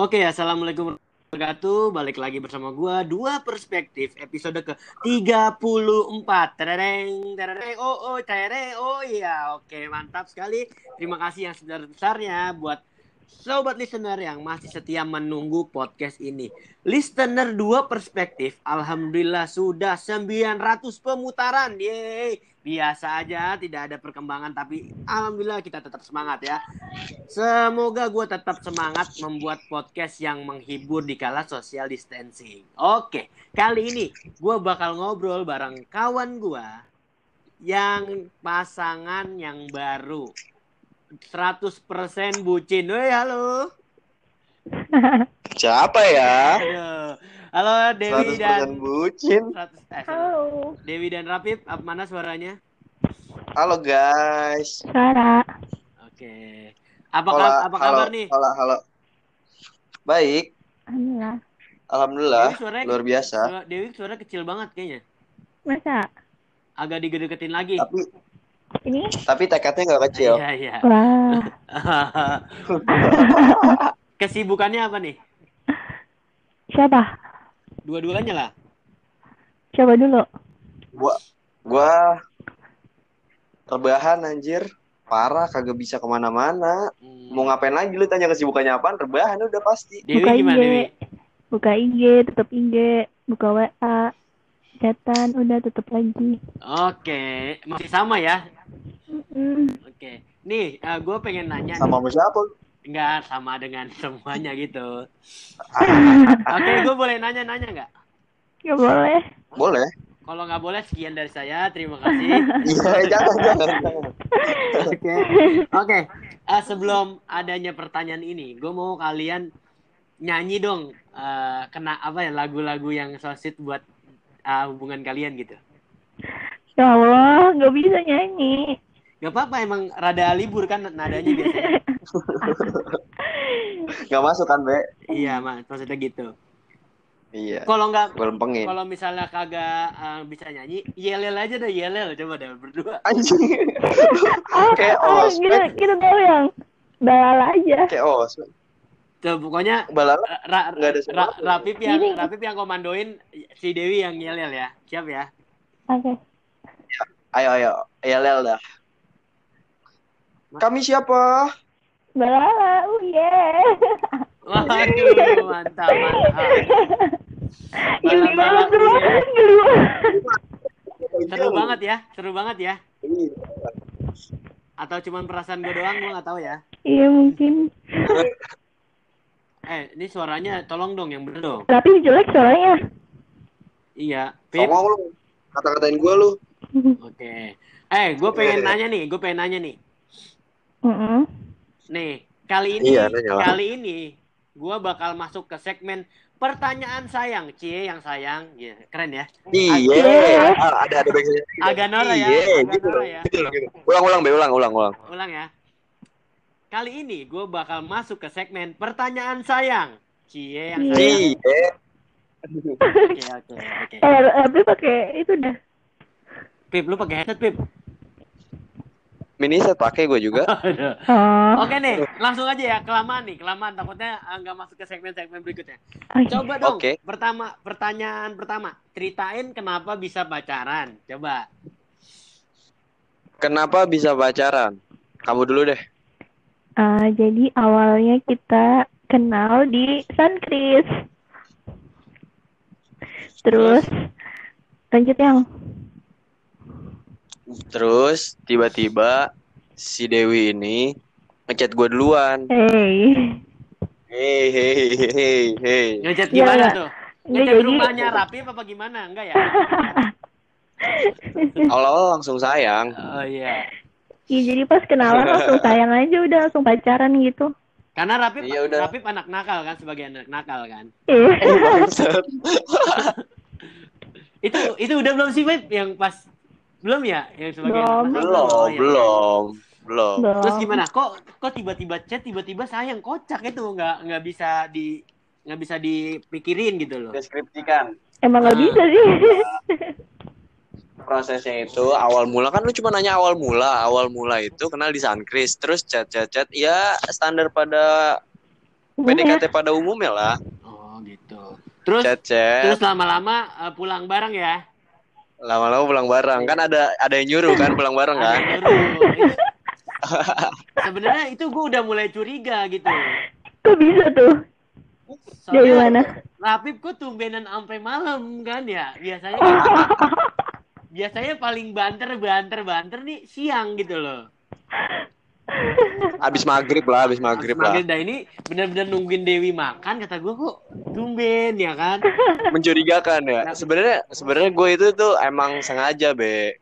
Oke, assalamualaikum warahmatullahi wabarakatuh. Balik lagi bersama gua dua perspektif episode ke 34. Tereng, tereng, oh, oh, tereng, oh iya. Oke, mantap sekali. Terima kasih yang sebesar-besarnya buat sobat listener yang masih setia menunggu podcast ini. Listener dua perspektif, alhamdulillah sudah 900 pemutaran. Yeay. Biasa aja, tidak ada perkembangan tapi alhamdulillah kita tetap semangat ya. Semoga gue tetap semangat membuat podcast yang menghibur di kala social distancing. Oke, kali ini gue bakal ngobrol bareng kawan gue yang pasangan yang baru. 100% bucin. Woi, halo. Siapa ya? Halo Dewi 100% dan bucin. 100 eh, Halo, Dewi dan Rapip, apa mana suaranya? Halo guys. Sarah. Oke. Apa kab- apa halo, kabar nih? Halo, halo. Baik, Alhamdulillah. alhamdulillah. Dewi suaranya- Luar biasa. Suara- Dewi suara kecil banget kayaknya. Masa? Agak digedeketin lagi. Tapi Ini? tapi tekadnya nggak kecil. Iya, iya. Wah. Kesibukannya apa nih? Siapa? Dua-duanya lah. Coba dulu. Gua gua rebahan anjir. Parah kagak bisa ke mana-mana. Hmm. Mau ngapain lagi lu tanya kesibukannya apaan? Rebahan udah pasti. Dewi Buka gimana IG. Dewi? Buka IG, tutup IG, buka WA, chatan, udah tutup lagi. Oke, masih sama ya. Mm. Oke. Nih, gue pengen nanya nih. Sama sama siapa? Enggak sama dengan semuanya gitu. Oke, gue boleh nanya-nanya nggak? Gak boleh. Boleh. Kalau nggak boleh, sekian dari saya. Terima kasih. Iya, jangan jangan. Oke, oke. Eh, sebelum adanya pertanyaan ini, gue mau kalian nyanyi dong. eh, kena apa ya lagu-lagu yang so sweet buat eh, hubungan kalian gitu. Ya Allah, gak bisa nyanyi. Gak apa-apa, emang rada libur kan nadanya biasanya. Nggak masuk kan, Be? iya, mas, maksudnya gitu. Iya. Kalau nggak, kalau misalnya kagak eh, bisa nyanyi, yelel aja deh yelel, coba deh berdua. Anjing. Ah, Kayak ah, ospek. kita, kita tahu yang balala aja. Kayak os. Coba pokoknya Balala eh, ra, ada ra, suara. Rapip yang Gini. Rapip yang komandoin si Dewi yang yelel ya. Siap ya? Oke. Ayo ayo, Yelel dah. Kami siapa? Balala, oh yeah. Waduh, mantap, mantap. Geli banget tuh, geli banget. Seru banget ya, seru banget ya. Atau cuman perasaan gue doang, gue nggak tahu ya. Iya mungkin. Eh, ini suaranya tolong dong yang bener dong. Tapi jelek suaranya. Iya, Pip. Songong lu. Kata-katain gue lu. Oke. Eh, gue pengen nanya nih, gue pengen nanya nih. Mm-mm. Nih, kali ini, Iya, kali ini, gue bakal masuk ke segmen pertanyaan sayang, cie yang sayang, Iya, keren ya. Iya. Ah, ada ada background. Agak norak ya, Iya, agak gitu norak ya. Gitu gitu. Ulang ulang, Be, ulang ulang ulang. Ulang ya. Kali ini gue bakal masuk ke segmen pertanyaan sayang, cie yang Iya. sayang. Iya. Oke, oke, oke. Eh, tapi pakai itu dah. Pip, lu pakai headset, Pip. Mini set pakai gue juga. Oh. Oke nih, langsung aja ya, kelamaan nih, kelamaan. Takutnya ah, nggak masuk ke segmen-segmen berikutnya. Coba dong, Oke. pertama, pertanyaan pertama. Ceritain kenapa bisa pacaran. Coba. Kenapa bisa pacaran? Kamu dulu deh. Ah, jadi awalnya kita kenal di Sunkris. Terus lanjut yang Terus tiba-tiba si Dewi ini ngechat gue duluan. hey. Hei hei hei hei. Ngechat Iya, gimana nggak. tuh? Nggak, Ngechat jadi- rumahnya rapi apa gimana? Enggak ya? Awal-awal langsung sayang. Oh iya. Iya, jadi pas kenalan langsung sayang aja udah langsung pacaran gitu. Karena Rapip, Iya, udah. Rapip anak nakal kan sebagai anak nakal kan. Iya. Itu itu udah belum sih Pip yang pas belum ya yang sebagai Belum. anak nakal? belum, iya. belum, belum. Terus gimana? Kok kok tiba-tiba chat tiba-tiba sayang kocak itu nggak nggak bisa di nggak bisa dipikirin gitu loh. Deskripsikan. Emang nggak Ah. bisa sih. prosesnya itu awal mula kan lu cuma nanya awal mula awal mula itu kenal di Sunkris terus chat chat chat ya standar pada. PDKT pada umumnya lah. Oh gitu. Terus Chat-chat, terus lama-lama eh, pulang bareng ya. lama-lama pulang bareng. Kan ada ada yang nyuruh kan pulang bareng kan. Sebenarnya itu gue udah mulai curiga gitu. Kok bisa tuh? Dari mana? Rapip kok tumbenan sampai malam kan ya? Biasanya kan, biasanya paling banter banter banter nih siang gitu loh. Abis maghrib lah, abis maghrib lah. Maghrib, Nah ini benar-benar nungguin Dewi makan kata gue kok tumben ya kan? Mencurigakan ya. Sebenarnya sebenarnya gue itu tuh emang sengaja be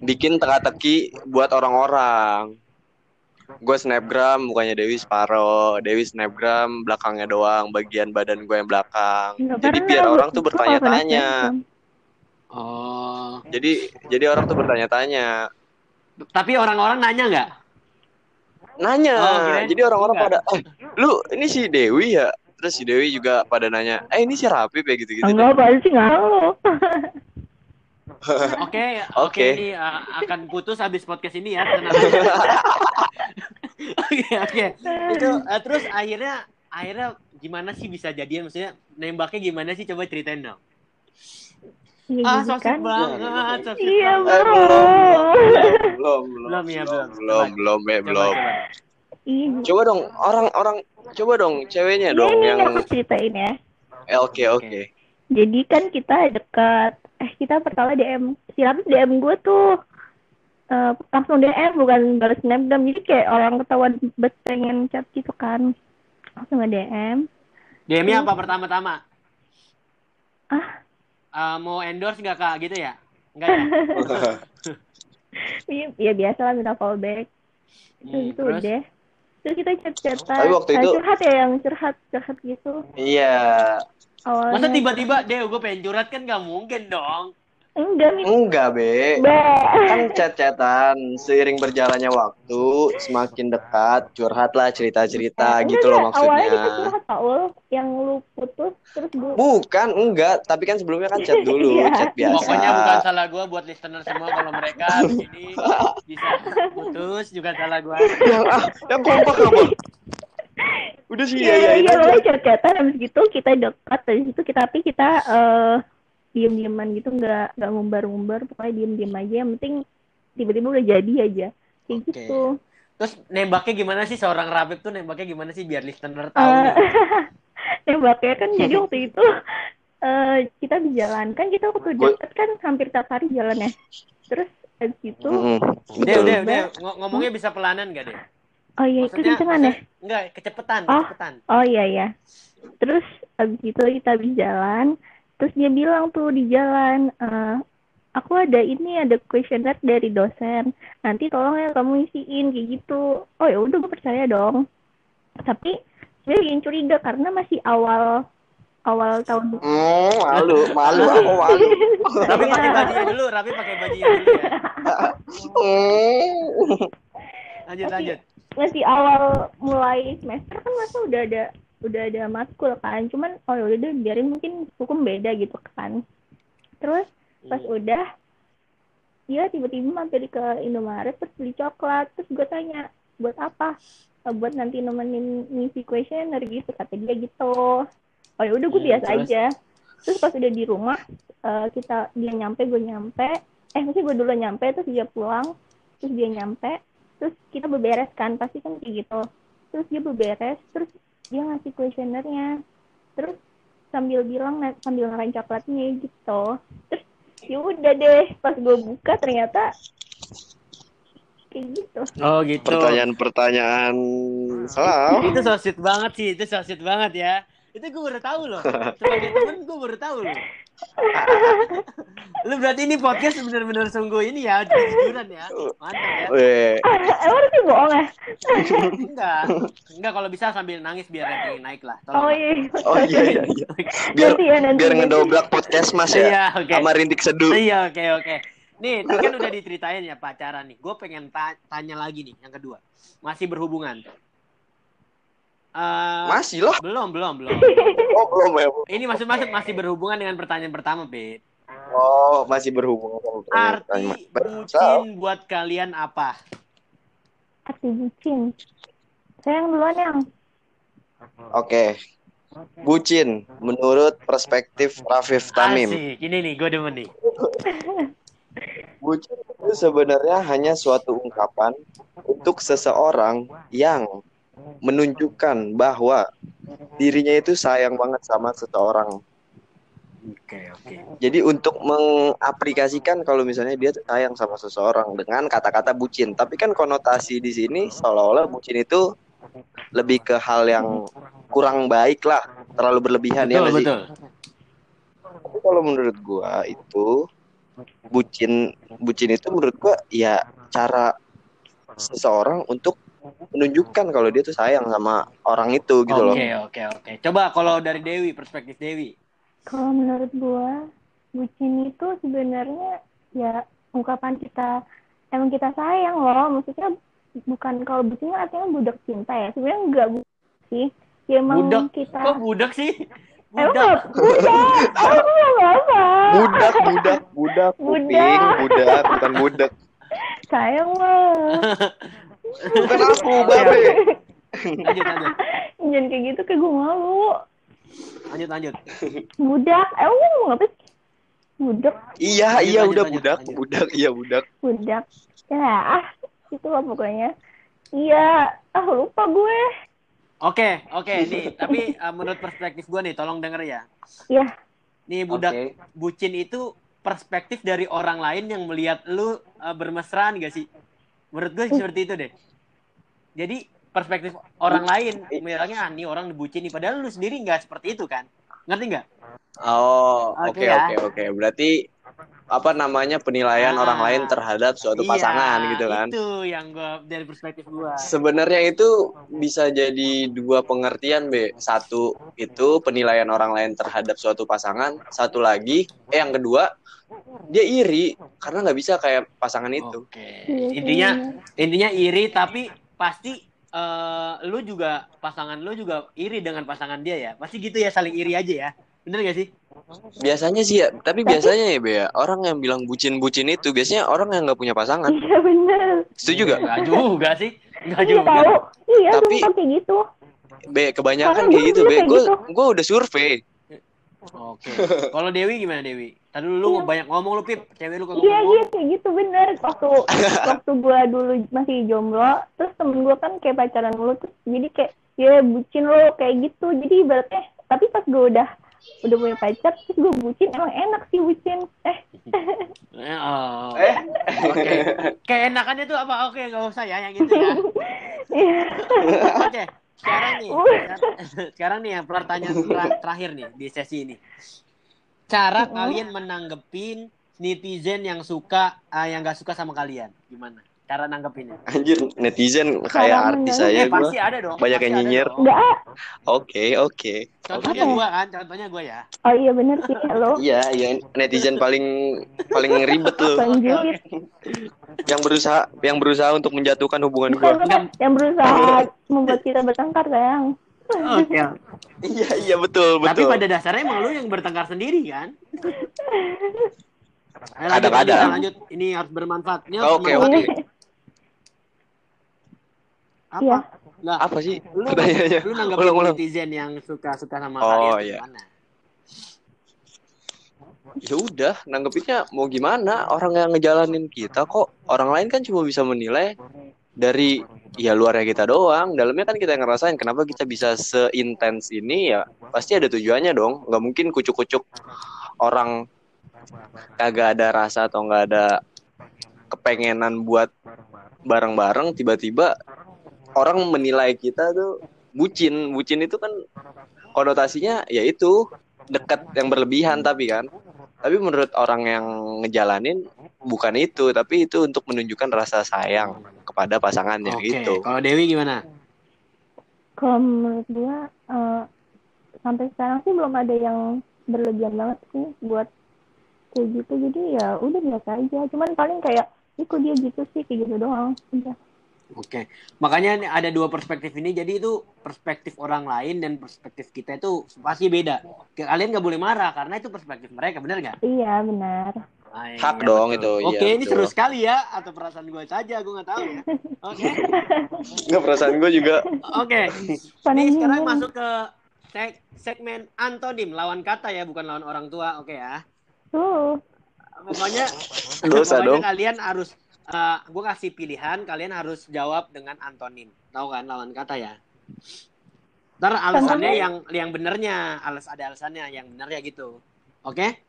bikin teka-teki buat orang-orang. Gue snapgram mukanya Dewi separoh, Dewi snapgram belakangnya doang, bagian badan gue yang belakang. Jadi biar orang tuh bertanya-tanya. Oh. Jadi jadi orang tuh bertanya-tanya. Tapi orang-orang nanya nggak? Nanya. Oh, kirain Jadi orang-orang pada, eh, lu ini si Dewi ya? Terus si Dewi juga pada nanya, eh ini si Rapip ya gitu-gitu. Enggak, apaan sih ngalo. Oke, oke ini uh, akan putus habis podcast ini ya. Oke, oke. Itu uh, terus akhirnya akhirnya gimana sih bisa jadian maksudnya nembaknya gimana sih coba ceritain dong. Ah, jadi so sweet kan. banget, so sweet Iya, banget. Eh, bro. belum, belum, Belum ya, belum. belum, belum, ya, Coba, belum. coba. Iya. Coba dong, orang-orang, coba dong, ceweknya Iya, dong ini yang aku ceritain ya. Eh, oke, oke. Jadi kan kita dekat, eh kita pertama DM, si Lapis DM gue tuh eh, langsung DM bukan balas snapgram, jadi kayak orang ketahuan bet pengen chat gitu kan, langsung nge DM. DM-nya apa pertama-tama? Ah, Uh, mau endorse nggak kak gitu ya? Enggak ya? iya ya biasa lah minta fallback. Itu Hmm, itu terus? deh. Terus kita chat-chatan, Tapi waktu Eh, itu- curhat ya yang curhat curhat gitu Iya, awalnya. Masa tiba-tiba deh gue pengen curhat kan nggak mungkin dong. Enggak enggak, Be. Be. Kan chat-chatan, seiring berjalannya waktu, semakin dekat, curhatlah cerita-cerita Enggak, gitu loh enggak. Awalnya kita maksudnya. curhat Paul, yang lu putus terus gue Bukan, enggak. Tapi kan sebelumnya kan chat dulu, Iya. chat biasa. Pokoknya bukan salah gue buat listener semua kalau mereka di sini bisa putus juga salah gue. yang ah, yang kompak apa? Udah sih Iya, ya, iya, ya, pokoknya chat-chatan habis gitu kita dekat dari situ kita tapi kita eh diem-dieman gitu nggak nggak ngumbar-ngumbar pokoknya diem-diem aja yang penting tiba-tiba udah jadi aja kayak Oke. gitu Terus nembaknya gimana sih seorang Rabib tuh nembaknya gimana sih biar listener tahu nih. nembaknya kan jadi waktu itu eh kita di jalan kan kita waktu deket kan hampir tiap hari jalan ya terus habis itu betul. udah, udah. Ng- ngomongnya bisa pelanan gak deh? oh iya itu kencengan ya enggak, kecepetan, Oh. kecepetan. Oh iya ya. Terus abis itu kita habis jalan, terus dia bilang tuh di jalan, eh, aku ada ini ada questionnaire dari dosen. Nanti tolong ya kamu isiin kayak gitu. Oh ya udah gue percaya dong. Tapi dia yang curiga karena masih awal awal tahun. Hmm, malu, malu, aku malu. Tapi Iya. pakai bajunya dulu, Rabi pakai bajunya dulu ya. Hmm. Lanjut, Tapi- lanjut. masih awal mulai semester kan masa udah ada udah ada matkul kan. Cuman oh ya udah deh, biarin mungkin hukum beda gitu kan. Terus pas Hmm. udah dia tiba-tiba mampir ke Indomaret terus beli coklat. Terus gue tanya buat apa? "Eh, buat nanti nemenin ngisi questionnaire gitu kata dia gitu. Oh ya udah gue Hmm, biasa terus? aja. Terus pas udah di rumah eh, kita dia nyampe gue nyampe. Eh mesti gue dulu nyampe terus dia pulang. Terus dia nyampe. Terus kita beberes kan pasti kan kayak gitu. Terus dia beberes terus dia ngasih questionnaire-nya terus sambil bilang na- sambil ngarain coklatnya gitu terus ya udah deh pas gue buka ternyata kayak gitu Oh gitu. Pertanyaan-pertanyaan salah. Itu so sweet banget sih, itu so sweet banget ya. Itu gue baru tahu loh. Sebagai temen gue baru tahu loh. Lu berarti ini podcast bener-bener sungguh ini ya, jujuran ya. Mantap ya. Weh, emang sih bohong ya Enggak. Enggak kalau bisa sambil nangis biar rating naik lah. Tolong. oh lah. iya oh iya iya iya. Biar Nanti ya, nanti. biar ngedobrak podcast Mas ya. Iya, oke. Sama rintik seduh. Iya, oke, oke. Nih, tadi kan udah diceritain ya pacaran nih. Gue pengen ta- tanya lagi nih, yang kedua. Masih berhubungan. Eh, Masih loh. belum, belum, belum. Oh, belum ya. Ini maksud maksud masih berhubungan dengan pertanyaan pertama, Bet. Oh, masih berhubungan. Arti bucin buat kalian apa? arti bucin saya yang duluan yang Oke. Bucin menurut perspektif Rafif Tamim. Asik. Ini nih, gue demen nih. Bucin itu sebenarnya hanya suatu ungkapan untuk seseorang yang menunjukkan bahwa dirinya itu sayang banget sama seseorang. Oke, oke. Jadi untuk mengaplikasikan kalau misalnya dia sayang sama seseorang dengan kata-kata bucin, tapi kan konotasi di sini seolah-olah bucin itu lebih ke hal yang kurang baik lah, terlalu berlebihan ya Betul, nggak sih? betul. Tapi kalau menurut gua itu bucin bucin itu menurut gua ya cara seseorang untuk menunjukkan kalau dia tuh sayang sama orang itu gitu loh. Oke, oke, oke. Coba kalau dari Dewi, perspektif Dewi. Kalau menurut gua, bucin itu sebenarnya ya ungkapan kita emang kita sayang loh. Maksudnya bukan kalau bucin kan artinya budak cinta ya. Sebenarnya enggak budak sih. Ya emang Budak? kita Kok budak sih? Emang Budak. budak. Aku nggak apa. Budak, budak, budak, kuping, Budak. budak, bukan budak. Sayang mah. Bukan aku, babe. Lanjut, lanjut. Jangan kayak gitu kayak gue malu. Lanjut, lanjut. Budak. Gue ngomong apa sih? Budak. Iya, Lanjut, iya lanjut, udah lanjut, budak, lanjut. budak, iya budak. Budak. Ya, ah, itu lah pokoknya. Iya, ah lupa gue. Oke, oke nih. Tapi uh, menurut perspektif gue nih, tolong denger ya. Ya, Nih budak Oke. bucin itu perspektif dari orang lain yang melihat lu uh, bermesraan gak sih? Menurut gue seperti itu deh. Jadi perspektif orang lain bilangnya ah, nih orang bucin nih padahal lu sendiri nggak seperti itu kan? Ngerti nggak? Oh, oke, Oke ya. oke, oke. Berarti apa namanya penilaian Ah. orang lain terhadap suatu Iya, pasangan gitu kan? Itu yang gua dari perspektif gua. Sebenarnya itu bisa jadi dua pengertian, B. Satu itu penilaian orang lain terhadap suatu pasangan. Satu lagi, eh yang kedua, dia iri karena nggak bisa kayak pasangan itu. Oke. Iya, Intinya kayaknya. intinya iri tapi pasti eh, lu juga pasangan lu juga iri dengan pasangan dia ya. Pasti gitu ya saling iri aja ya. Bener gak sih? Biasanya sih ya, tapi biasanya ya, Be, ya, orang yang bilang bucin-bucin itu biasanya orang yang nggak punya pasangan. Iya bener. Setuju gak? Enggak juga sih. Enggak Iya juga. tahu. Iya, Tapi- kayak gitu. Be, kebanyakan kayak gitu, Be. Gue gitu. gue udah survei. Oke. Kalau Dewi gimana Dewi? Tadi dulu lu banyak ngomong lu Pip. Cewek lu kagak Iya ngomong. iya kayak gitu bener waktu waktu gua dulu masih jomblo terus temen gua kan kayak pacaran dulu terus jadi kayak ya bucin lo kayak gitu jadi ibaratnya tapi pas gua udah udah punya pacar terus gua bucin emang enak sih bucin eh Eh, oh. Eh. Oke. Kayak enakannya tuh apa? Oke, nggak usah ya yang itu ya. iya Oke. Sekarang nih, Uh. sekarang nih yang pertanyaan ter- terakhir nih di sesi ini. Cara Uh. kalian menanggepin netizen yang suka ah, yang gak suka sama kalian gimana? Cara nanggepinnya? Anjir, netizen Cara kayak artis menang- aja eh gue. pasti ada dong. Banyak pasti yang ada nyinyir. enggak. Oke, oke. Contohnya Apa ya? gua kan, contohnya gua ya. oh iya bener sih lo Iya, iya netizen paling paling ribet julid Yang berusaha yang berusaha untuk menjatuhkan hubungan bukan yang berusaha membuat kita bertengkar sayang Oke. Iya, iya betul, Tapi betul. pada dasarnya emang lu yang bertengkar sendiri kan? Ayo lanjut, Kadang-kadang. lanjut, lanjut. Ini harus bermanfaat. Ini harus Oke, bermanfaat. oke. Apa? Iya. Lah, Apa sih lu, pertanyaannya? lu nanggapin Ulang, ulang. netizen yang suka-suka sama Oh, kalian iya. gimana? Ya udah, nanggepinnya mau gimana? Orang yang ngejalanin kita kok. Orang lain kan cuma bisa menilai dari ya luarnya kita doang. Dalamnya kan kita yang ngerasain. Kenapa kita bisa seintens ini ya? Pasti ada tujuannya dong. Nggak mungkin kucuk-kucuk orang kagak ada rasa atau nggak ada kepengenan buat bareng-bareng tiba-tiba orang menilai kita tuh bucin. Bucin itu kan konotasinya yaitu dekat yang berlebihan tapi kan. Tapi menurut orang yang ngejalanin bukan itu. Tapi itu untuk menunjukkan rasa sayang kepada pasangannya Oke, gitu. kalau Dewi gimana? kalau menurut gua eh, sampai sekarang sih belum ada yang berlebihan banget sih buat kayak gitu. Jadi ya udah biasa aja. Cuman paling kayak ih kok dia gitu sih? Kayak gitu doang. Udah Oke, makanya ini ada dua perspektif ini. Jadi itu perspektif orang lain dan perspektif kita itu pasti beda. Kalian nggak boleh marah karena itu perspektif mereka, benar nggak? iya benar Ah, iya, Hak dong betul. itu, iya, Oke, ini betul. seru sekali ya. Atau perasaan gue saja, gue nggak tahu ya. Oke, Nggak perasaan gue juga. oke. Panas Ini sekarang masuk ke seg- segmen antonim, lawan kata ya, bukan lawan orang tua. Oke ya. Tuh. Pokoknya, Dosa pokoknya dong. kalian harus, eh gue kasih pilihan, kalian harus jawab dengan antonim. Tahu kan lawan kata ya? Ntar alasannya Contohnya? yang yang benernya, alas ada alasannya yang benernya gitu. Oke?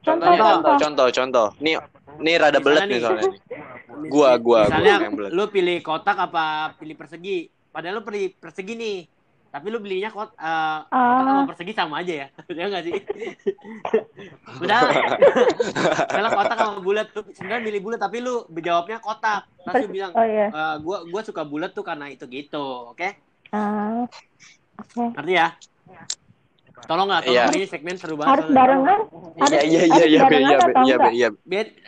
Contohnya Contoh, contoh, contoh, contoh. Nih, nih rada Misalnya belet nih nih. soalnya. Gua, gua, Misalnya gua yang belet. lu pilih kotak apa pilih persegi. Padahal lu pilih persegi nih. Tapi lu belinya kot, eh, kotak Ah. sama persegi sama aja ya. ya enggak sih? Udah. Kalau kotak sama bulat tuh sebenarnya milih bulat tapi lu jawabnya kotak. Terus lu bilang, Oh iya. "Eh, gua gua suka bulat tuh karena itu gitu. Oke? Ah. Oke. Ngerti ya? Tolong lah, tolong Iya. ini segmen seru banget. Harus barengan? Harus, Iya, iya, iya, iya, iya, iya, iya.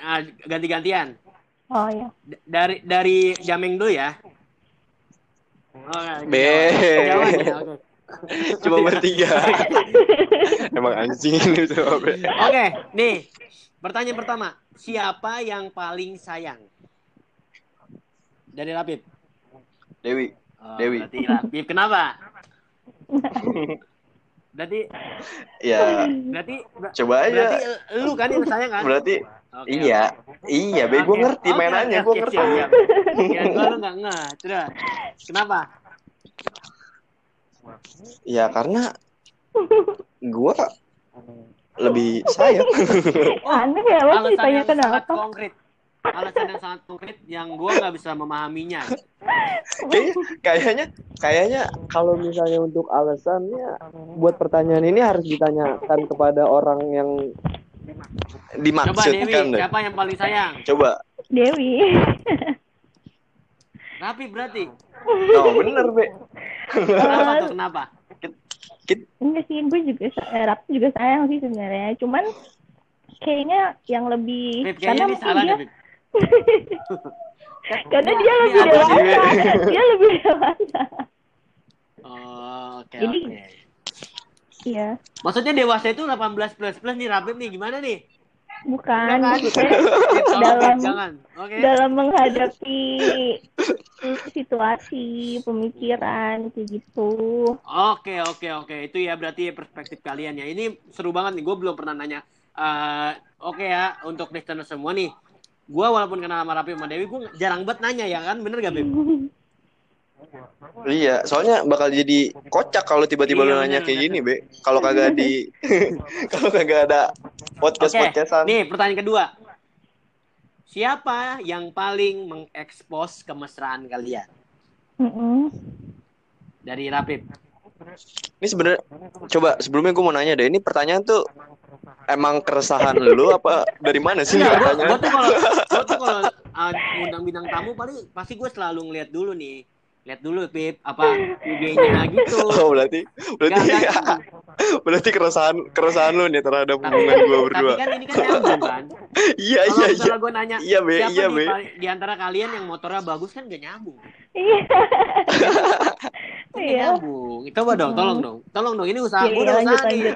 Ah, ganti-gantian. Oh iya. Dari dari Jameng dulu ya. Oh. Jangan oke. Cuma bertiga. Emang anjing ini. Oke, nih. Pertanyaan pertama, siapa yang paling sayang? Dari Rapip. Dewi. Oh, Dewi. Berarti Rapip. Kenapa? Berarti Ya, berarti coba berarti aja. lu kan yang sayang kan? Berarti Oke, iya. Iya, Be, gue ngerti Oke, mainannya, oke, gue ngerti. siap, siap. Ya, gua lu enggak ngeh. Coba. Kenapa? Ya karena gue lebih sayang. Aneh ya, lo sangat kenapa? konkret. Alasan yang sangat konkret yang gua nggak bisa memahaminya. Kayaknya, kayaknya, kayaknya kalau misalnya untuk alasannya buat pertanyaan ini harus ditanyakan kepada orang yang Coba Dewi, dimaksudkan deh. siapa yang paling sayang? Coba. Dewi. Rapi berarti. Oh, bener, Be. Kenapa tuh? Kenapa? Enggak sih, gue juga eh, Rap juga sayang sih sebenarnya. Cuman kayaknya yang lebih Beb, karena mungkin salah dia deh, karena dia lebih dewasa. Dia lebih dewasa. Oh, oke Jadi- oke. Iya, Maksudnya dewasa itu 18 plus plus nih Rapip nih gimana nih? bukan Enggak kan? dalam jangan. Dalam menghadapi situasi pemikiran kayak gitu. Oke oke oke itu ya berarti perspektif kalian ya. Ini seru banget nih. Gue belum pernah nanya. Eh, oke ya untuk listener semua nih. Gue walaupun kenal sama Rapi sama Dewi, gue jarang banget nanya ya kan, bener gak Beb? Iya, soalnya bakal jadi kocak kalau tiba-tiba Iya, lu nanya kayak gini, Be. Kalau kagak di kalau kagak ada podcast-podcastan. Nih pertanyaan kedua. Siapa yang paling mengekspos kemesraan kalian? Mm-mm. Dari Rapip. Ini sebenarnya coba sebelumnya gue mau nanya deh, ini pertanyaan tuh emang keresahan lu apa dari mana sih Enggak, gue pertanyaan? tuh kalau gue tuh kalau uh, undang bintang tamu paling pasti gue selalu ngeliat dulu nih. Lihat dulu Pip apa IG-nya gitu. Oh, berarti berarti Nggak, nggak. berarti keresahan keresahan lu nih terhadap Tapi, hubungan gue tapi berdua. kan ini kan nyambung kan. Iya, iya, iya. gue nanya Iya, Be, siapa iya, nih Be. paling- di antara kalian yang motornya bagus kan gak nyambung. Iya. Kan Iya. nyambung. Coba dong, tolong dong. Tolong dong, ini usaha Iya, gue udah lanjut, usaha nih.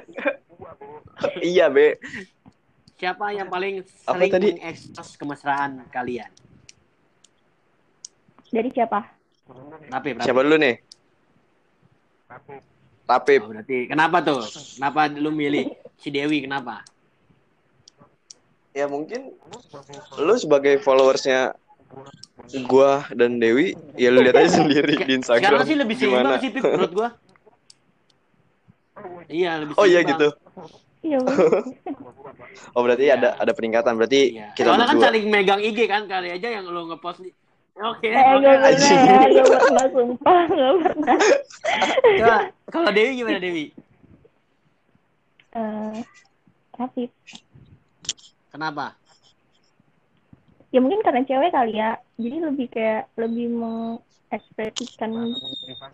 Iya, Be. Siapa yang paling sering mengekspos kemesraan kalian? Dari siapa? Rapip. Siapa dulu nih? Rapip. Oh, berarti kenapa tuh? Kenapa lu milih si Dewi? Kenapa? Ya mungkin lu sebagai followersnya gua dan Dewi, ya lu lihat aja sendiri di Instagram. Sekarang sih lebih seimbang sih Pip menurut gua. Iya, lebih Oh iya gitu. Iya. Oh berarti Iya. ada ada peningkatan. Berarti Iya. kita Soalnya kan saling megang IG kan kali aja yang lu ngepost Oke, Eh, oke. gak pernah gak pernah sumpah, gak pernah. Coba, kalau Dewi gimana Dewi? Eh, Rafif. Kenapa? Ya mungkin karena cewek kali ya, jadi lebih kayak lebih mengekspresikan.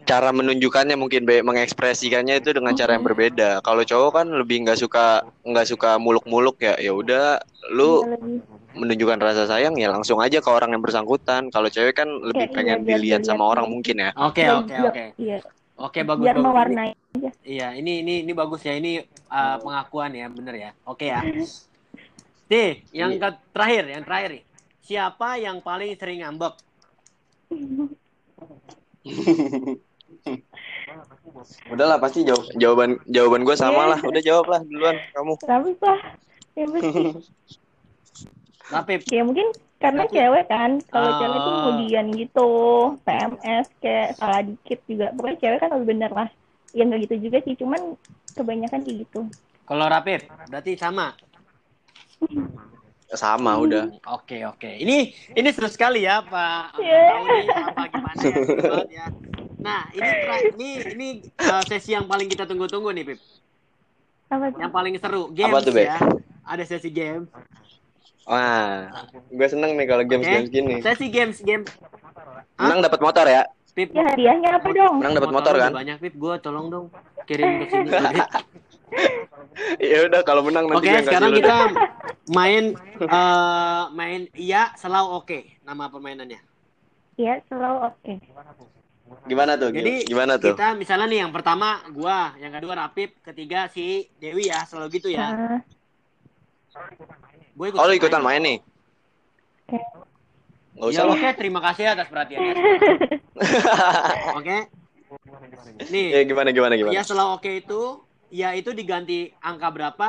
cara menunjukkannya mungkin Be, mengekspresikannya itu dengan cara yang berbeda. Kalau cowok kan lebih nggak suka nggak suka muluk-muluk ya. Ya udah lu ya, lebih menunjukkan rasa sayang ya langsung aja ke orang yang bersangkutan. Kalau cewek kan lebih Kayak pengen iya, dilihat dilihat sama orang aja. mungkin ya. Oke, oke, oke. Iya, Oke, bagus biar bagus. mewarnai. Iya, ini ini ini bagus ya. Ini uh, pengakuan ya, bener ya. Oke ya. Nih, yang Iya. ke terakhir, yang terakhir nih. Siapa yang paling sering ngambek? Udahlah pasti jawab jawaban jawaban gue sama lah. Udah jawab lah duluan kamu. Tapi pak, ya pasti. Ya mungkin karena cewek kan, kalau Ah. cewek tuh kemudian gitu, PMS kayak salah dikit juga. Pokoknya cewek kan lebih bener lah. Ya nggak gitu juga sih, cuman kebanyakan kayak gitu. Kalau Rapip, berarti sama. Sama udah. Oke, oke. Ini ini seru sekali ya, Pak. Iya. Tahu nih apa gimana ya, seru banget ya. Nah, ini ini ini uh, sesi yang paling kita tunggu-tunggu nih, Pip. Apa tuh? Yang paling seru, games Apa tuh, Be? ya. Ada sesi game. Wah, gue seneng nih kalau games games gini. Sesi games, game. Hah? Menang dapat motor ya. Pip. Ya hadiahnya apa dong? Menang dapat motor lu kan? Banyak, Pip. Gue tolong dong kirim ke sini. Ya udah kalau menang nanti Oke, kasih sekarang kita deh. main eh main iya selalu oke nama permainannya. Ya selalu oke. Gimana tuh? Jadi Gimana tuh? kita misalnya nih yang pertama gua, yang kedua Rapip, ketiga si Dewi ya, selalu gitu ya. Nah, Gue ikut Oh, lu ikutan main nih? Gak Ya usah oke, terima kasih atas perhatiannya. Oke. Nih, Ya gimana gimana gimana? ya selalu oke itu, ya itu diganti angka berapa?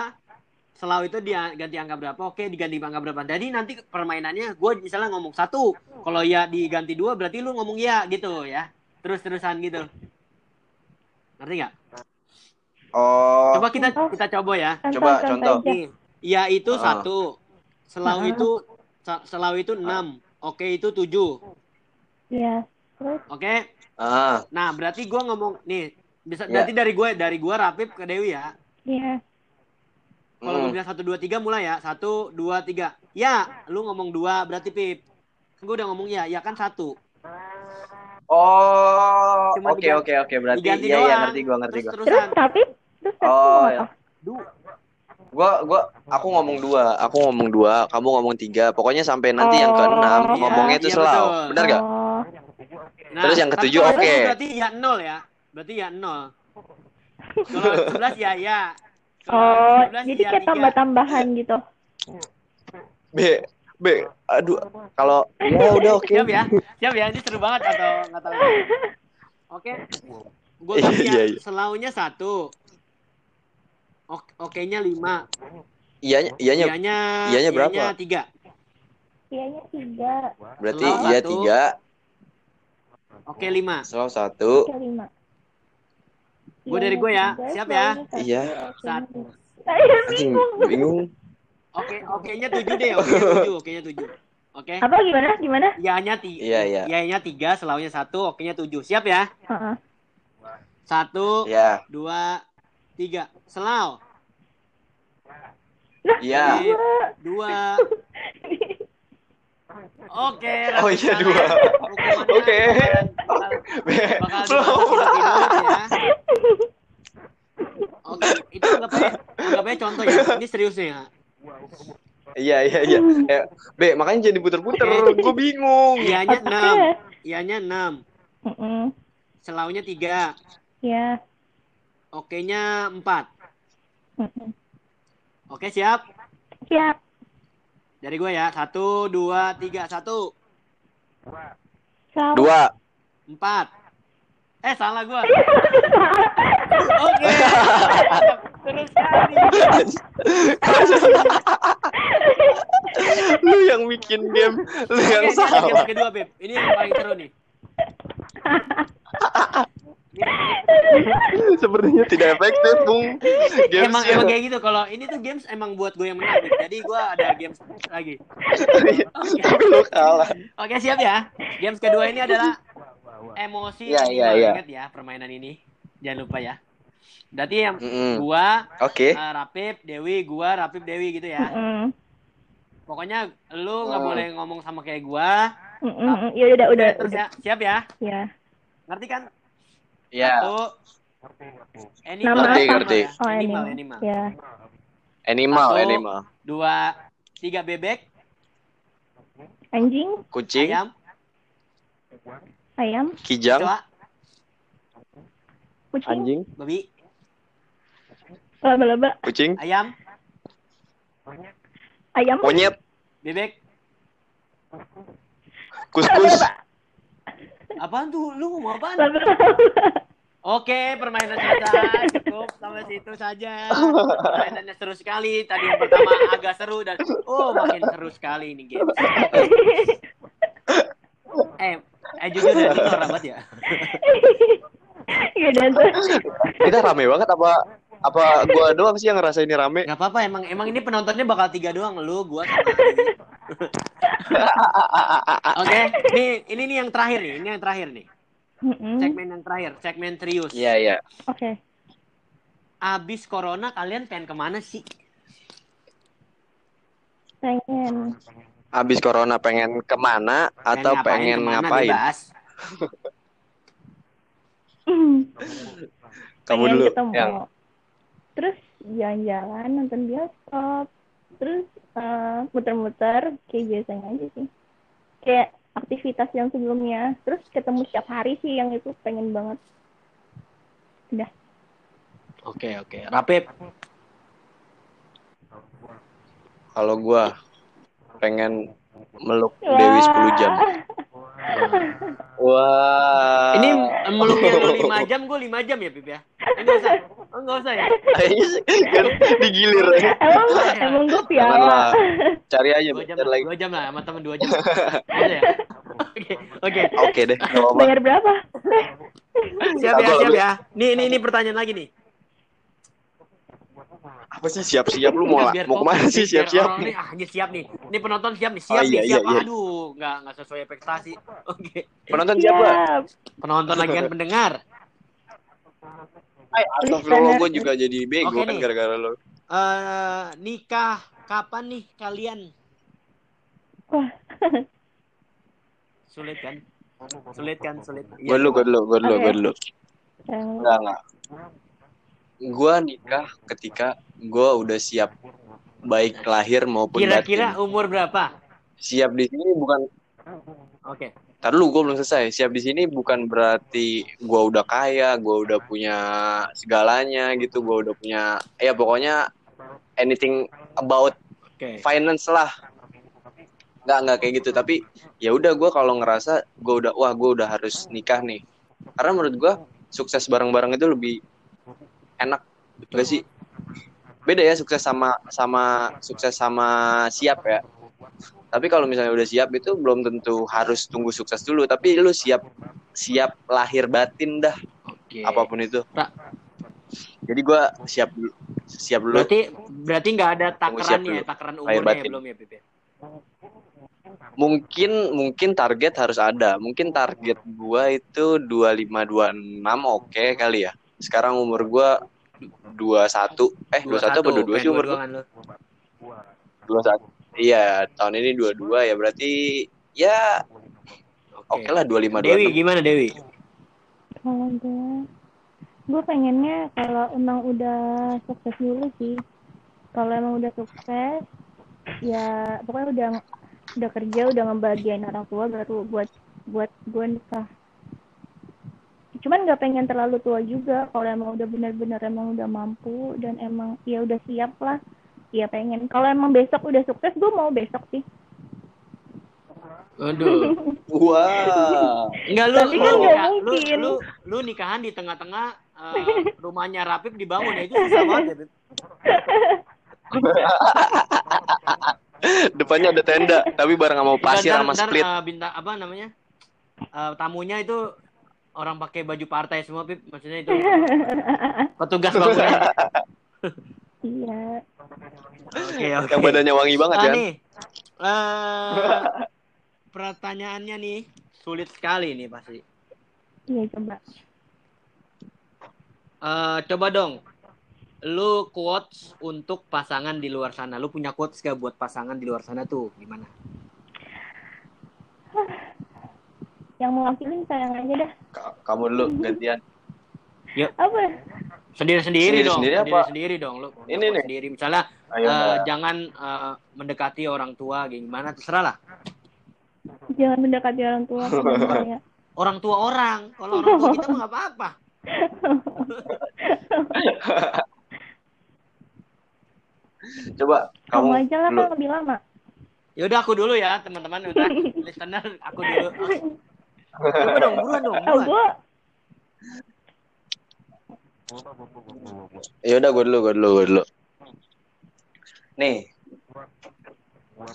Selalu itu dia ganti angka berapa? Oke, diganti angka berapa? Jadi nanti permainannya gue misalnya ngomong satu, kalau ya diganti dua berarti lu ngomong ya gitu ya. Terus-terusan gitu. Ngerti nggak? Oh, Coba kita kita coba ya. Coba, contoh. ya itu Ah. satu. Selalu Ah. itu selalu itu enam. Oke itu tujuh. Ya. Terus Oke. ah, Nah berarti gua ngomong nih bisa Ya. berarti dari gue dari gua Rapip ke Dewi ya. ya. Kalau gue Hmm. bilang satu dua tiga mulai ya. Satu dua tiga. Ya, lu ngomong dua berarti Pip. Gue udah ngomong ya, ya kan satu. oh, oke oke oke berarti iya iya doang. ngerti gua ngerti Terus gua. Terus terusan. tapi terus Oh, ya. apa? Du- Gua gua aku ngomong dua, aku ngomong dua, kamu ngomong tiga. Pokoknya sampai nanti yang Oh, keenam iya, ngomongnya itu iya, selau. betul. Benar gak? Oh, Nah, Terus yang ketujuh, kalau oke. sepuluh Berarti ya nol ya. Berarti ya nol. Kalau sebelas ya ya. Kalau oh, 12 jadi ya kayak tambah-tambahan gitu. B B aduh kalau ya udah oke. Siap ya? Siap ya? Ini seru banget atau nggak tahu? Oke. Gue Iya, iya, ya. iya. Selaunya satu. Oke, oke-nya lima. Iyanya iyanya Iyanya, iyanya berapa? iyanya tiga. Iyanya tiga, berarti Selau iya satu. tiga, Oke, lima. selau satu. oke lima. Gua dari gua ya. Siap ya? Iya. Satu. Saya bingung. bingung. Oke, oke-nya tujuh deh. Oke-nya tujuh, oke-nya tujuh. Oke. Apa gimana? Gimana? Iyanya tiga. Iya, iya. Iyanya tiga, selaunya satu, oke-nya tujuh. Siap ya? Heeh. Satu, Iya. dua, tiga. Selau. Iya. Oke, Dua. Oke. Oh, Rapid iya, dua. Oke. Bakal, B. bakal dimasak hidup-hidup ya. Oke, itu anggap aja, anggap aja contoh ya. Ini serius nih ya. Iya iya iya. Eh, B makanya jadi puter-puter. Gue bingung. Iyanya Oke. enam. Iyanya enam. Selaunya tiga. Ya. Oke-nya empat. Mm-mm. Oke, siap? Siap. Dari gue ya. Satu, dua, tiga. Satu, Salah. Dua. empat. Eh, salah gue. Oke. Terus lu yang bikin game, lu yang ini ada game salah. kedua, Beb. Ini yang paling seru nih. Sepertinya tidak efektif, Bung. Games emang emang kayak gitu kalau ini tuh games emang buat gue yang menang Beb. jadi gue ada games lagi Tapi lu kalah. oke siap ya games kedua ini adalah emosi Iya, iya, iya. Ingat ya permainan ini jangan lupa ya berarti yang Mm-mm. gua Oke. uh, Rapip Dewi gua Rapip Dewi gitu ya Mm-mm. pokoknya lu nggak Hmm. boleh ngomong sama kayak gua Mm-mm. Ya udah udah terus udah. ya siap ya Ya. ngerti kan Ya. satu animal Ngerti, ngerti. Oh, animal animal. animal Ya. Animal, Satu. animal. dua tiga bebek Anjing, Kucing, ayam ayam, kijang, kecoa kucing, anjing, babi laba-laba, kucing, ayam Ayam. Monyet, Bebek. kus-kus. Apaan tuh? Lu ngomong apaan? Oke, permainan selesai. Cukup sampai situ saja. Permainannya seru sekali. Tadi yang pertama agak seru dan oh makin seru sekali ini game. Eh, eh jujur ya, lu norak banget ya. Tuh. Kita rame banget apa apa gua doang sih yang ngerasa ini rame? Gak apa-apa, emang emang ini penontonnya bakal tiga doang, lu, gua. Oke, nih ini nih yang terakhir nih, ini yang terakhir nih. Segmen yang terakhir, segmen serius. Iya, iya. Oke. Abis corona kalian pengen ke mana sih? Pengen. Abis corona pengen ke mana atau ngapain, pengen ke mana, ngapain? bebas. Kamu pengen dulu. ketemu. Yang Terus jalan-jalan nonton bioskop. Terus eh, muter-muter kayak biasanya aja sih. Kayak aktivitas yang sebelumnya. Terus ketemu setiap hari sih yang itu pengen banget. Udah. Oke, oke. Rapip. kalau gua pengen meluk Dewi 10 jam. Wah. Ini meluknya lu 5 jam, gue 5 jam ya, Pip ya? Enggak usah. Oh, enggak usah ya? Kayaknya sih kan digilir. emang emang gue piala. Cari aja 2 jam lagi. 2 jam lah sama temen 2 jam. Ya? Oke, oke. Oke deh. Bayar berapa? Siap ya, siap ya. Nih, ini ini pertanyaan lagi nih. Apa sih siap-siap lu mau Biar mau ke mana sih siap-siap? nih, ah, ini siap nih. Ini penonton siap nih, siap Oh, iya, nih, siap. iya, iya. Aduh, nggak nggak sesuai ekspektasi. Oke. Penonton siapa? Siap. Penonton lagi kan pendengar. Ay, Astagfirullah gue juga jadi bego Oke kan gara-gara lo. Eh, nikah kapan nih kalian? Sulit kan? Sulit kan, sulit. Gue dulu, gue dulu, gue dulu, gue dulu. Yang Enggak, enggak. Gue nikah ketika gue udah siap baik lahir maupun Kira-kira batin. umur berapa? Siap di sini bukan Oke. Ntar dulu gue belum selesai. Siap di sini bukan berarti gue udah kaya, gue udah punya segalanya gitu, gue udah punya, ya pokoknya anything about Oke. finance lah. Nggak nggak kayak gitu. Tapi ya udah gue kalau ngerasa gue udah wah gue udah harus nikah nih. Karena menurut gue sukses bareng-bareng itu lebih enak, gak sih? Beda ya sukses sama sama sukses sama siap ya. Tapi kalau misalnya udah siap itu belum tentu harus tunggu sukses dulu, tapi lu siap siap lahir batin dah Oke. apa pun itu. Pak. Jadi gua siap dulu siap dulu. Berarti berarti nggak ada takarannya, ya, takaran umurnya ya, belum ya, Pip? ya? Mungkin mungkin target harus ada. Mungkin target gua itu 25 26 oke kali ya. Sekarang umur gua 21 eh 21 apa 22 sih kayak umur gua gua? kan lu. 21. Iya, tahun ini 22 ya berarti ya oke lah 25 Dewi 26. gimana Dewi? kalau gue, gue pengennya kalau emang udah sukses dulu sih. Kalau emang udah sukses, ya pokoknya udah udah kerja, udah ngebahagiain orang tua baru buat buat gue nikah. Cuman nggak pengen terlalu tua juga. Kalau emang udah benar-benar emang udah mampu dan emang ya udah siap lah. Ya pengen. Kalau emang besok udah sukses, gue mau besok sih. Aduh. Wah. Enggak lu Tapi kan nggak nikah- lu, mungkin. lu, lu nikahan di tengah-tengah eh, rumahnya Rapip dibangun ya itu susah banget ya. Depannya ada tenda, tapi bareng sama pasir sama split. eh, bintang apa namanya? Eh, tamunya itu orang pakai baju partai semua, Pip. Maksudnya itu petugas bangunan. Iya. Oke, oke. Yang badannya wangi banget Ah, kan? nih. eh, pertanyaannya nih sulit sekali nih pasti. Iya coba. Eh, coba dong. Lu quotes untuk pasangan di luar sana. Lu punya quotes gak buat pasangan di luar sana tuh? Gimana? Yang mewakilin sayang aja dah. Ka- Kamu dulu gantian. Apa? Sendiri-sendiri dong. Sendiri-sendiri apa? Sendiri-sendiri dong. Lu Ini nih. sendiri. Misalnya Ayo. eh, Mbak. jangan eh, mendekati orang tua gimana terserah lah. Jangan mendekati orang tua sebenarnya. Orang tua orang. Kalau orang tua kita mah nggak apa-apa. Coba Kamu, Kamu aja lah kan lebih lama. Ya udah aku dulu ya, teman-teman udah listener aku dulu. Coba dong, buruan dong, buruan. gue Ya udah gue dulu, gue dulu, gue dulu. Nih,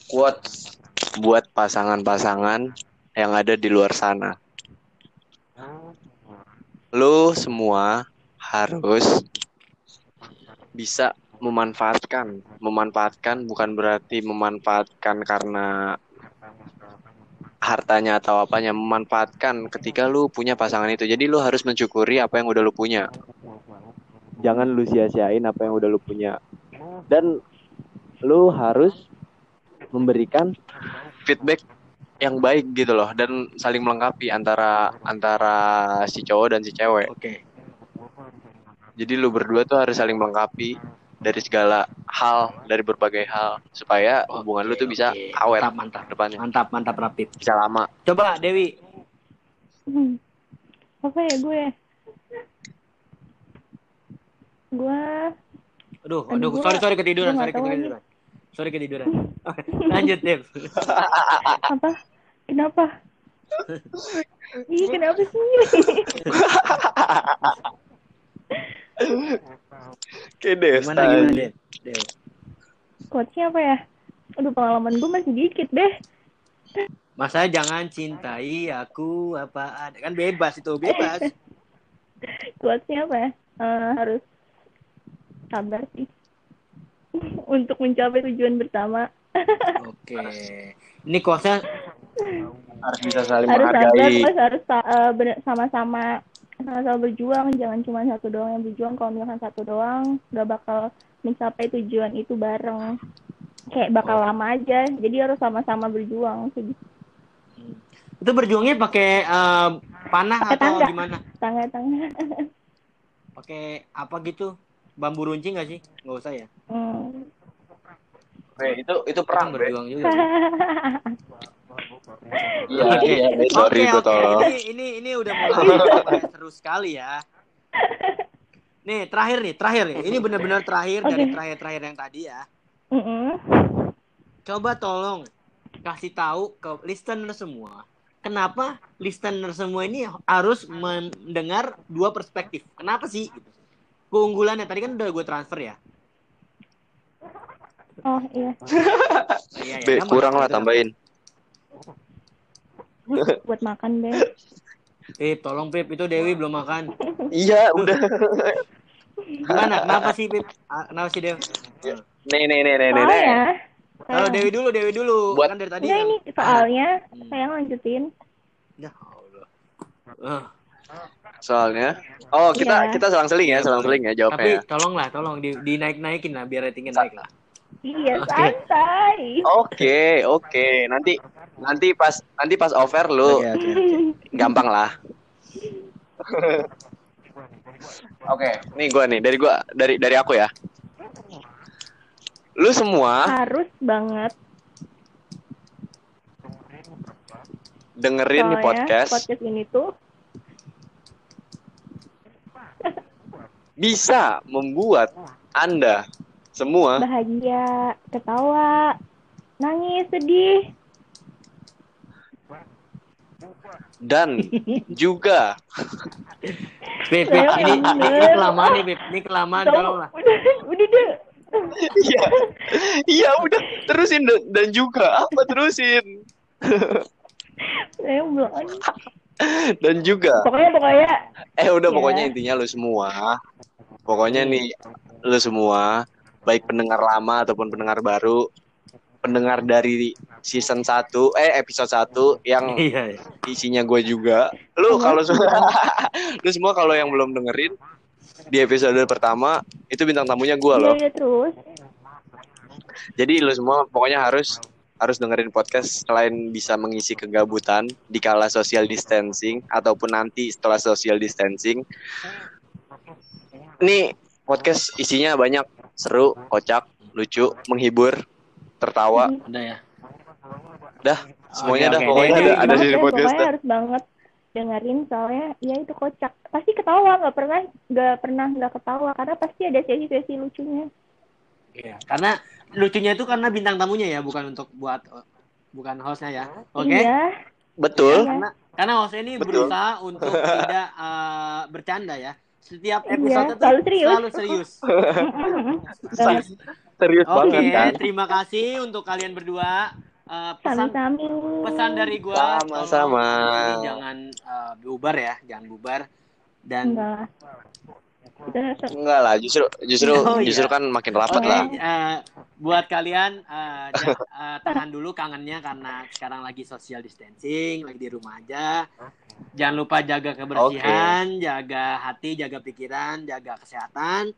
quotes buat pasangan-pasangan yang ada di luar sana. Lu semua harus bisa memanfaatkan. Memanfaatkan bukan berarti memanfaatkan karena hartanya atau apanya, memanfaatkan ketika lu punya pasangan itu. Jadi lu harus mensyukuri apa yang udah lu punya. Jangan lu sia-siain apa yang udah lu punya. Dan lu harus memberikan feedback yang baik gitu loh dan saling melengkapi antara antara si cowok dan si cewek. Oke. Jadi lu berdua tuh harus saling melengkapi dari segala hal, dari berbagai hal supaya hubungan lu tuh bisa awet Mantap, mantap. depannya, Mantap, mantap Rapid. bisa lama. Coba Dewi. Hmm. Apa ya gue? Gue Aduh, Aduh, gua- sorry sorry ketiduran, gua sorry ketiduran. Sorry ketiduran. Lanjut, Dev. apa? Kenapa? Ih, kenapa sih? Oke deh, Gimana gimana? Dev. Quotesnya apa ya? Aduh, pengalaman gue masih dikit deh. Masa jangan cintai aku apa ada kan bebas itu bebas. Quotesnya apa ya? Eh, harus sabar sih. Untuk mencapai tujuan bersama. Oke. Ini kuasa harus bisa saling harus menghargai. terus harus sa- eh, sama-sama sama-sama berjuang. Jangan cuma satu doang yang berjuang. Kalau misalkan satu doang, gak bakal mencapai tujuan itu bareng. Kayak bakal lama aja. Jadi harus sama-sama berjuang. Gitu. itu berjuangnya pakai eh, panah Pakai atau tangga. gimana? Tangga-tangga. Pakai apa gitu? Bambu runcing nggak sih? Nggak usah ya. Hmm. Oke, itu itu Kan perang, Bre. berjuang juga. Iya, Oke. iya, Bre. sorry Oke, gue oke. tolong. Ini ini ini udah mulai seru sekali ya. Nih, terakhir nih, terakhir nih. Ini benar-benar terakhir Oke. dari terakhir-terakhir yang tadi ya. Coba tolong kasih tahu ke listener semua. Kenapa listener semua ini harus mendengar dua perspektif? Kenapa sih? Keunggulannya tadi kan udah gue transfer ya. Oh iya, iya, iya, Be, gampang. kurang lah tambahin. Buat makan deh. Pip, tolong Pip, itu Dewi belum makan. Iya, udah. Gimana? Kenapa sih Pip? Ah, Kenapa sih Dev? Nih, nih, nih, nih, nih, Kalau eh, Dewi dulu, Dewi dulu. Buat- kan dari tadi. enggak kan- ini soalnya Hmm. sayang lanjutin. Ya Allah. Ah, Soalnya, oh kita Iya. kita selang-seling ya, selang-seling ya tapi jawabnya. ya. tolonglah, tolong di, dinaik-naikin lah biar ratingnya naik lah. Iya, santai. Oke, oke. Nanti nanti pas nanti pas over lu Oke, oke, oke. gampang lah. Oke, nih gua nih dari gua dari dari aku ya. Lu semua Harus banget. dengerin nih podcast podcast ini tuh bisa membuat Anda semua bahagia, ketawa, nangis, sedih. Dan juga Saya ini, ini, ini kelamaan nih, Pip. Ini kelamaan, Tolong, tolonglah. udah, udah deh. iya iya udah terusin dan- dan juga apa terusin Saya belum. dan juga Pokoknya pokoknya Eh udah Ya. pokoknya intinya lu semua Pokoknya nih lu semua Baik pendengar lama ataupun pendengar baru Pendengar dari season 1 Eh episode 1 Yang Iya, iya. isinya gue juga Lu kalau semua Lu semua kalau yang belum dengerin Di episode pertama Itu bintang tamunya gue iya loh iya terus. Jadi lu semua pokoknya harus harus dengerin podcast selain bisa mengisi kegabutan di kala social distancing ataupun nanti setelah social distancing. Nih podcast isinya banyak seru, kocak, lucu, menghibur, tertawa, Udah ya. dah semuanya dah pokoknya Jadi, ada ada banget di podcast pokoknya harus banget dengerin soalnya ya itu kocak pasti ketawa nggak pernah nggak pernah nggak ketawa karena pasti ada sesi-sesi lucunya Iya, karena lucunya itu karena bintang tamunya ya, bukan untuk buat bukan hostnya ya. Oke. Iya. Betul. Iya. Karena karena hostnya ini Betul. berusaha untuk tidak eh, bercanda ya. Setiap Iya, episode itu selalu serius. selalu serius. Serius Oke, banget kan. terima kasih untuk kalian berdua. Eh, pesan Sami-sami. pesan dari gua Sama-sama. jangan eh, bubar ya, jangan bubar dan Enggak Enggak lah, justru justru Oh, iya. justru kan makin rapat Oke, lah. eh, buat kalian ja- eh, tahan dulu kangennya karena sekarang lagi social distancing, lagi di rumah aja. Jangan lupa jaga kebersihan, jaga hati, jaga pikiran, jaga kesehatan.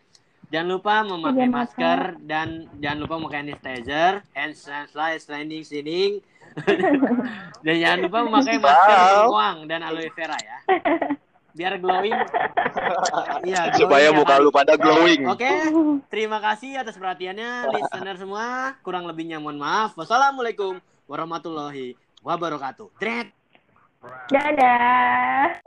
Jangan lupa memakai Jaga mata. masker dan jangan lupa memakai sanitizer, hand sanitizer, standing, sitting. dan jangan lupa memakai masker Wow. bengkoang dan aloe vera ya. Biar glowing. Iya, Supaya tiap muka lu pada glowing. Oke, terima kasih atas perhatiannya, listener semua. Kurang lebihnya mohon maaf. Wassalamualaikum warahmatullahi wabarakatuh. Dret. Dadah.